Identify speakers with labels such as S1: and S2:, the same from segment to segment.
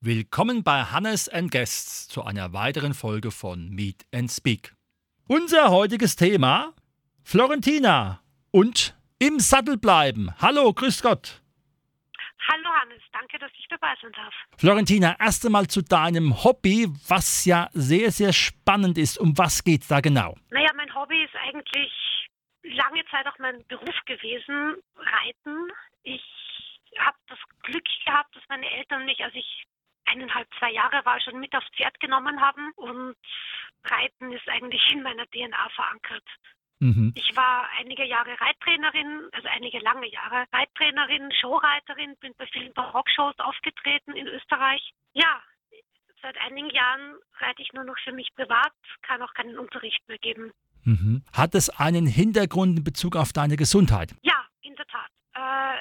S1: Willkommen bei Hannes and Guests zu einer weiteren Folge von Meet and Speak. Unser heutiges Thema: Florentina und im Sattel bleiben. Hallo, grüß Gott.
S2: Hallo Hannes, danke, dass ich dabei sein darf.
S1: Florentina, erst einmal zu deinem Hobby, was ja sehr, sehr spannend ist. Um was geht es da genau?
S2: Naja, mein Hobby ist eigentlich lange Zeit auch mein Beruf gewesen, Reiten. Ich habe das Glück gehabt, dass meine Eltern mich, als ich eineinhalb, zwei Jahre war, schon mit aufs Pferd genommen haben. Und Reiten ist eigentlich in meiner DNA verankert. Mhm. Ich war einige Jahre Reittrainerin, also einige lange Jahre Reittrainerin, Showreiterin, bin bei vielen Barockshows aufgetreten in Österreich. Ja, seit einigen Jahren reite ich nur noch für mich privat, kann auch keinen Unterricht mehr geben.
S1: Mhm. Hat es einen Hintergrund in Bezug auf deine Gesundheit?
S2: Ja, in der Tat. Äh,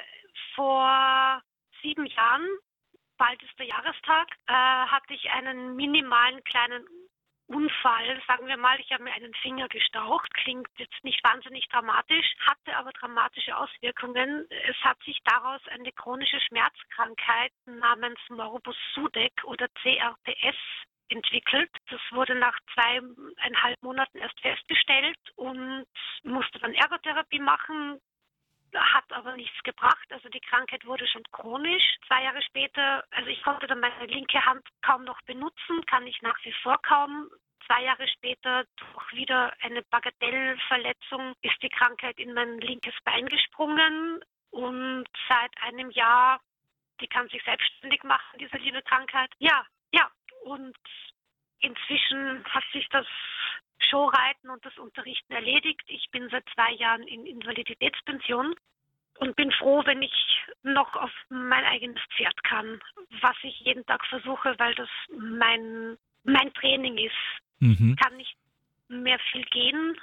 S2: vor sieben Jahren bald ist der Jahrestag, äh, hatte ich einen minimalen kleinen Unfall, sagen wir mal, ich habe mir einen Finger gestaucht, klingt jetzt nicht wahnsinnig dramatisch, hatte aber dramatische Auswirkungen. Es hat sich daraus eine chronische Schmerzkrankheit namens Morbus Sudeck oder CRPS entwickelt. Das wurde nach zweieinhalb Monaten erst festgestellt und musste dann Ergotherapie machen, hat aber nichts gebracht. Also die Krankheit wurde schon chronisch. Zwei Jahre später, also ich konnte dann meine linke Hand kaum noch benutzen, kann ich nach wie vor kaum. Zwei Jahre später, durch wieder eine Bagatellverletzung, ist die Krankheit in mein linkes Bein gesprungen. Und seit einem Jahr, die kann sich selbstständig machen, diese liebe Krankheit. Ja, ja. Und inzwischen hat sich das Showreiten und das Unterrichten erledigt. Ich bin seit zwei Jahren in Invaliditätspension und bin froh, wenn ich noch auf mein eigenes Pferd kann, was ich jeden Tag versuche, weil das mein, mein Training ist. Mhm. Kann nicht mehr viel gehen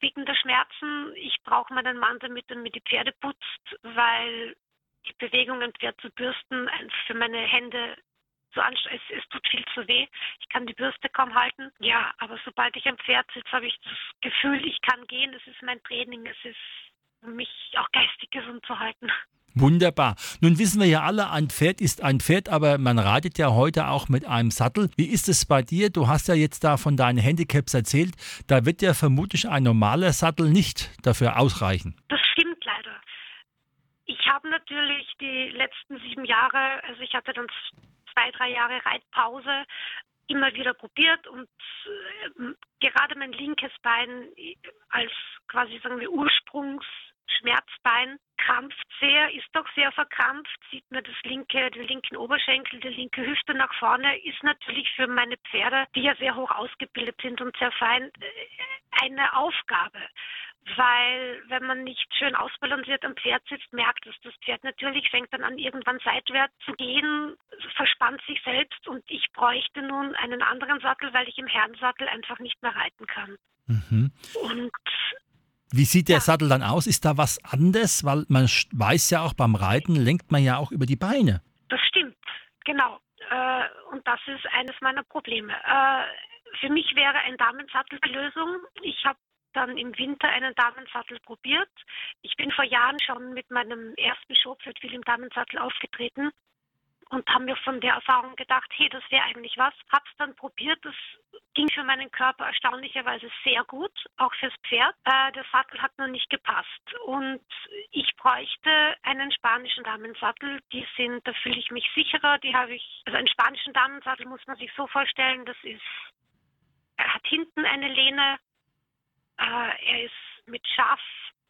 S2: wegen Schmerzen. Ich brauche meinen Mann, damit er mir die Pferde putzt, weil die Bewegung, ein Pferd zu bürsten, für meine Hände so anstrengend. Es, es tut viel zu weh. Ich kann die Bürste kaum halten. Ja, aber sobald ich am Pferd sitze, habe ich das Gefühl, ich kann gehen. Es ist mein Training. Es ist um mich auch geistig gesund zu halten.
S1: Wunderbar. Nun wissen wir ja alle, ein Pferd ist ein Pferd, aber man reitet ja heute auch mit einem Sattel. Wie ist es bei dir? Du hast ja jetzt da von deinen Handicaps erzählt. Da wird ja vermutlich ein normaler Sattel nicht dafür ausreichen.
S2: Das stimmt leider. Ich habe natürlich die letzten sieben Jahre, also ich hatte dann zwei, drei Jahre Reitpause immer wieder probiert und äh, gerade mein linkes Bein als quasi sagen wir Ursprungsschmerzbein krampft sehr, ist doch sehr verkrampft, sieht man das linke, den linken Oberschenkel, die linke Hüfte nach vorne, ist natürlich für meine Pferde, die ja sehr hoch ausgebildet sind und sehr fein, äh, eine Aufgabe weil wenn man nicht schön ausbalanciert am Pferd sitzt, merkt es das Pferd natürlich, fängt dann an irgendwann seitwärts zu gehen, verspannt sich selbst und ich bräuchte nun einen anderen Sattel, weil ich im Herrensattel einfach nicht mehr reiten kann. Mhm.
S1: Und wie sieht der ja. Sattel dann aus? Ist da was anderes? Weil man weiß ja auch, beim Reiten lenkt man ja auch über die Beine.
S2: Das stimmt, genau. Äh, und das ist eines meiner Probleme. Äh, für mich wäre ein Damensattel die Lösung. Ich habe dann im Winter einen Damensattel probiert. Ich bin vor Jahren schon mit meinem ersten viel im Damensattel aufgetreten und habe mir von der Erfahrung gedacht, hey, das wäre eigentlich was. Hab's dann probiert, das ging für meinen Körper erstaunlicherweise sehr gut, auch fürs Pferd. Äh, der Sattel hat nur nicht gepasst und ich bräuchte einen spanischen Damensattel. Die sind, da fühle ich mich sicherer. Die habe ich, also einen spanischen Damensattel muss man sich so vorstellen, das ist, er hat hinten eine Lehne, äh, er ist mit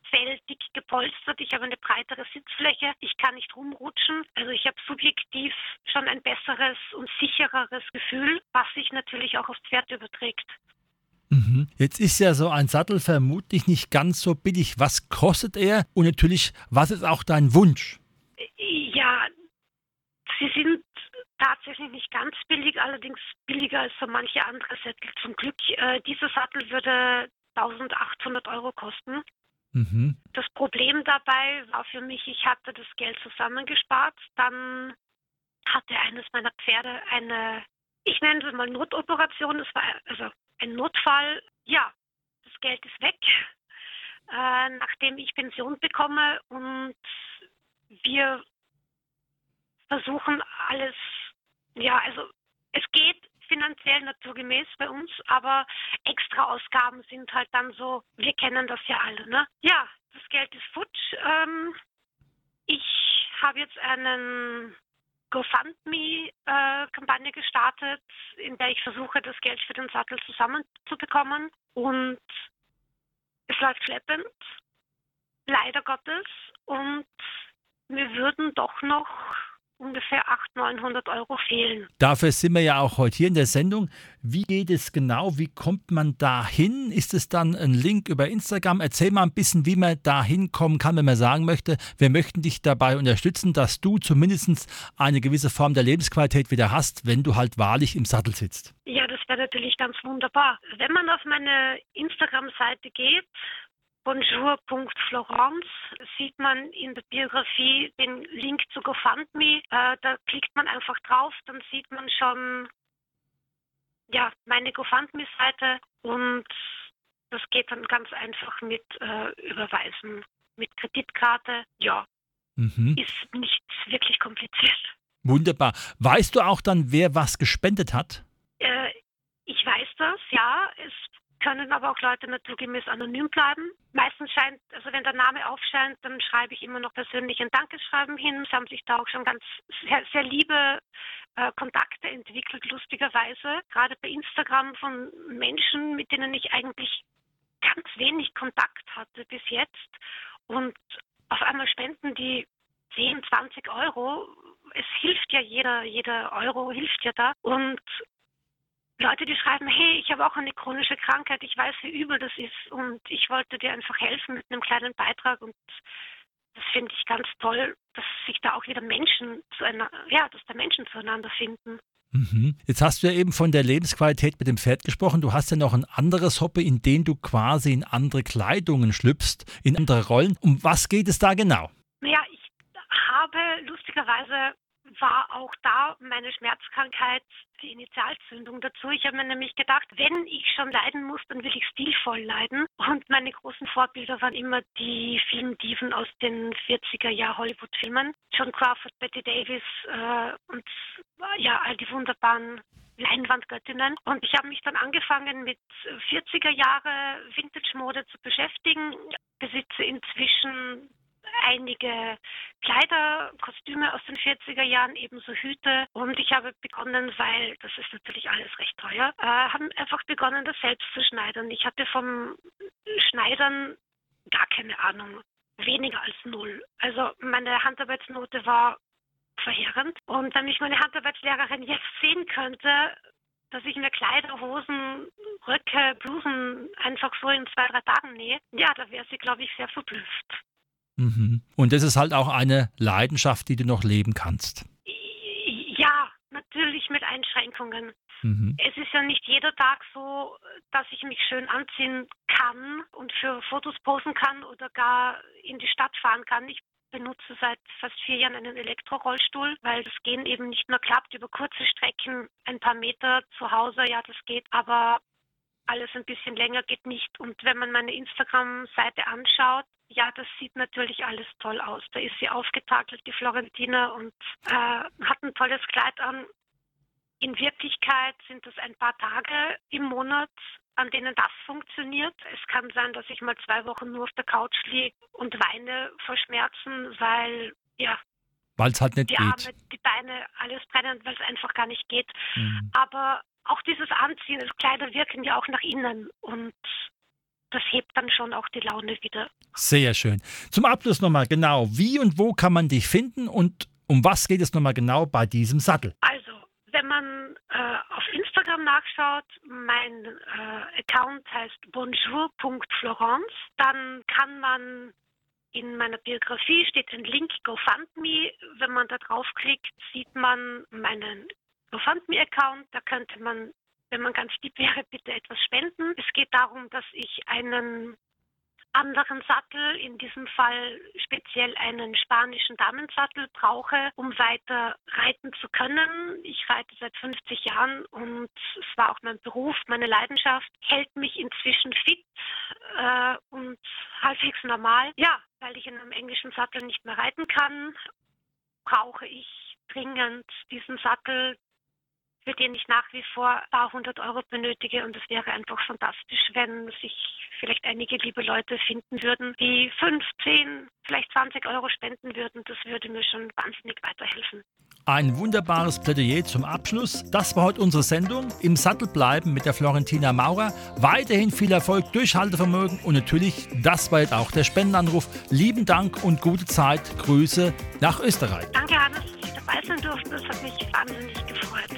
S2: Schaffell dick gepolstert. Ich habe eine breitere Sitzfläche. Ich kann nicht rumrutschen. Also ich habe subjektiv schon ein besseres und sichereres Gefühl, was sich natürlich auch aufs Pferd überträgt.
S1: Mhm. Jetzt ist ja so ein Sattel vermutlich nicht ganz so billig. Was kostet er? Und natürlich, was ist auch dein Wunsch?
S2: Ja, sie sind tatsächlich nicht ganz billig, allerdings billiger als so manche andere Sättel. Zum Glück, äh, dieser Sattel würde 1800 Euro kosten. Mhm. Das Problem dabei war für mich, ich hatte das Geld zusammengespart. Dann hatte eines meiner Pferde eine, ich nenne es mal Notoperation. Es war also ein Notfall. Ja, das Geld ist weg, äh, nachdem ich Pension bekomme und wir versuchen alles, ja, also es geht finanziell naturgemäß bei uns, aber extra Ausgaben sind halt dann so, wir kennen das ja alle, ne? Ja, das Geld ist futsch. Ähm, ich habe jetzt einen GoFundMe-Kampagne äh, gestartet, in der ich versuche, das Geld für den Sattel zusammenzubekommen. Und es läuft schleppend, leider Gottes. Und mir würden doch noch ungefähr 800, 900 Euro fehlen.
S1: Dafür sind wir ja auch heute hier in der Sendung. Wie geht es genau? Wie kommt man da hin? Ist es dann ein Link über Instagram? Erzähl mal ein bisschen, wie man da hinkommen kann, wenn man sagen möchte, wir möchten dich dabei unterstützen, dass du zumindest eine gewisse Form der Lebensqualität wieder hast, wenn du halt wahrlich im Sattel sitzt.
S2: Ja, das wäre natürlich ganz wunderbar. Wenn man auf meine Instagram-Seite geht, bonjour.florence sieht man in der Biografie den Link zu GoFundMe. Äh, da klickt man einfach drauf, dann sieht man schon ja, meine GoFundMe-Seite und das geht dann ganz einfach mit äh, Überweisen, mit Kreditkarte. Ja, mhm. ist nicht wirklich kompliziert.
S1: Wunderbar. Weißt du auch dann, wer was gespendet hat?
S2: Äh, ich weiß das, ja. Es können aber auch Leute naturgemäß anonym bleiben. Meistens scheint, also wenn der Name aufscheint, dann schreibe ich immer noch persönlich ein Dankeschreiben hin. Es haben sich da auch schon ganz sehr, sehr liebe äh, Kontakte entwickelt, lustigerweise. Gerade bei Instagram von Menschen, mit denen ich eigentlich ganz wenig Kontakt hatte bis jetzt. Und auf einmal spenden die 10, 20 Euro. Es hilft ja jeder, jeder Euro hilft ja da. Und Leute, die schreiben, hey, ich habe auch eine chronische Krankheit, ich weiß, wie übel das ist und ich wollte dir einfach helfen mit einem kleinen Beitrag und das finde ich ganz toll, dass sich da auch wieder Menschen zu einer, ja, dass da Menschen zueinander finden.
S1: Mhm. Jetzt hast du ja eben von der Lebensqualität mit dem Pferd gesprochen. Du hast ja noch ein anderes Hobby, in dem du quasi in andere Kleidungen schlüpfst, in andere Rollen. Um was geht es da genau?
S2: Naja, ich habe lustigerweise war auch da meine Schmerzkrankheit die Initialzündung dazu. Ich habe mir nämlich gedacht, wenn ich schon leiden muss, dann will ich stilvoll leiden. Und meine großen Vorbilder waren immer die Filmdiven aus den 40er Jahr Hollywood-Filmen. John Crawford, Betty Davis äh, und äh, ja, all die wunderbaren Leinwandgöttinnen. Und ich habe mich dann angefangen mit 40er Jahre Vintage-Mode zu beschäftigen. Besitze inzwischen einige Kleider, Kostüme aus den 40er Jahren, ebenso Hüte. Und ich habe begonnen, weil das ist natürlich alles recht teuer, äh, haben einfach begonnen, das selbst zu schneidern. Ich hatte vom Schneidern gar keine Ahnung. Weniger als null. Also meine Handarbeitsnote war verheerend. Und wenn mich meine Handarbeitslehrerin jetzt sehen könnte, dass ich mir Kleider, Hosen, Röcke, Blusen einfach so in zwei, drei Tagen nähe, ja, da wäre sie, glaube ich, sehr verblüfft.
S1: Mhm. Und das ist halt auch eine Leidenschaft, die du noch leben kannst.
S2: Ja, natürlich mit Einschränkungen. Mhm. Es ist ja nicht jeder Tag so, dass ich mich schön anziehen kann und für Fotos posen kann oder gar in die Stadt fahren kann. Ich benutze seit fast vier Jahren einen Elektrorollstuhl, weil das Gehen eben nicht nur klappt über kurze Strecken, ein paar Meter zu Hause, ja, das geht, aber alles ein bisschen länger geht nicht. Und wenn man meine Instagram-Seite anschaut, ja, das sieht natürlich alles toll aus. Da ist sie aufgetakelt, die Florentina, und äh, hat ein tolles Kleid an. In Wirklichkeit sind es ein paar Tage im Monat, an denen das funktioniert. Es kann sein, dass ich mal zwei Wochen nur auf der Couch liege und weine vor Schmerzen, weil, ja,
S1: weil es halt nicht
S2: die
S1: geht.
S2: Arme, die Beine, alles brennen, weil es einfach gar nicht geht. Mhm. Aber auch dieses Anziehen, das Kleider wirken ja auch nach innen und das hebt dann schon auch die Laune wieder.
S1: Sehr schön. Zum Abschluss nochmal genau, wie und wo kann man dich finden und um was geht es nochmal genau bei diesem Sattel?
S2: Also, wenn man äh, auf Instagram nachschaut, mein äh, Account heißt bonjour.florence, dann kann man in meiner Biografie steht ein Link GoFundMe. Wenn man da draufklickt, sieht man meinen GoFundMe-Account. Da könnte man wenn man ganz lieb wäre, bitte etwas spenden. Es geht darum, dass ich einen anderen Sattel, in diesem Fall speziell einen spanischen Damensattel, brauche, um weiter reiten zu können. Ich reite seit 50 Jahren und es war auch mein Beruf, meine Leidenschaft, hält mich inzwischen fit äh, und halbwegs normal. Ja, weil ich in einem englischen Sattel nicht mehr reiten kann, brauche ich dringend diesen Sattel, für den ich nach wie vor ein paar hundert Euro benötige. Und es wäre einfach fantastisch, wenn sich vielleicht einige liebe Leute finden würden, die 15, vielleicht 20 Euro spenden würden. Das würde mir schon wahnsinnig weiterhelfen.
S1: Ein wunderbares Plädoyer zum Abschluss. Das war heute unsere Sendung. Im Sattel bleiben mit der Florentina Maurer. Weiterhin viel Erfolg, Durchhaltevermögen und natürlich, das war jetzt auch der Spendenanruf. Lieben Dank und gute Zeit. Grüße nach Österreich.
S2: Danke, Hannes, dass Sie dabei sein durften. Das hat mich wahnsinnig gefreut.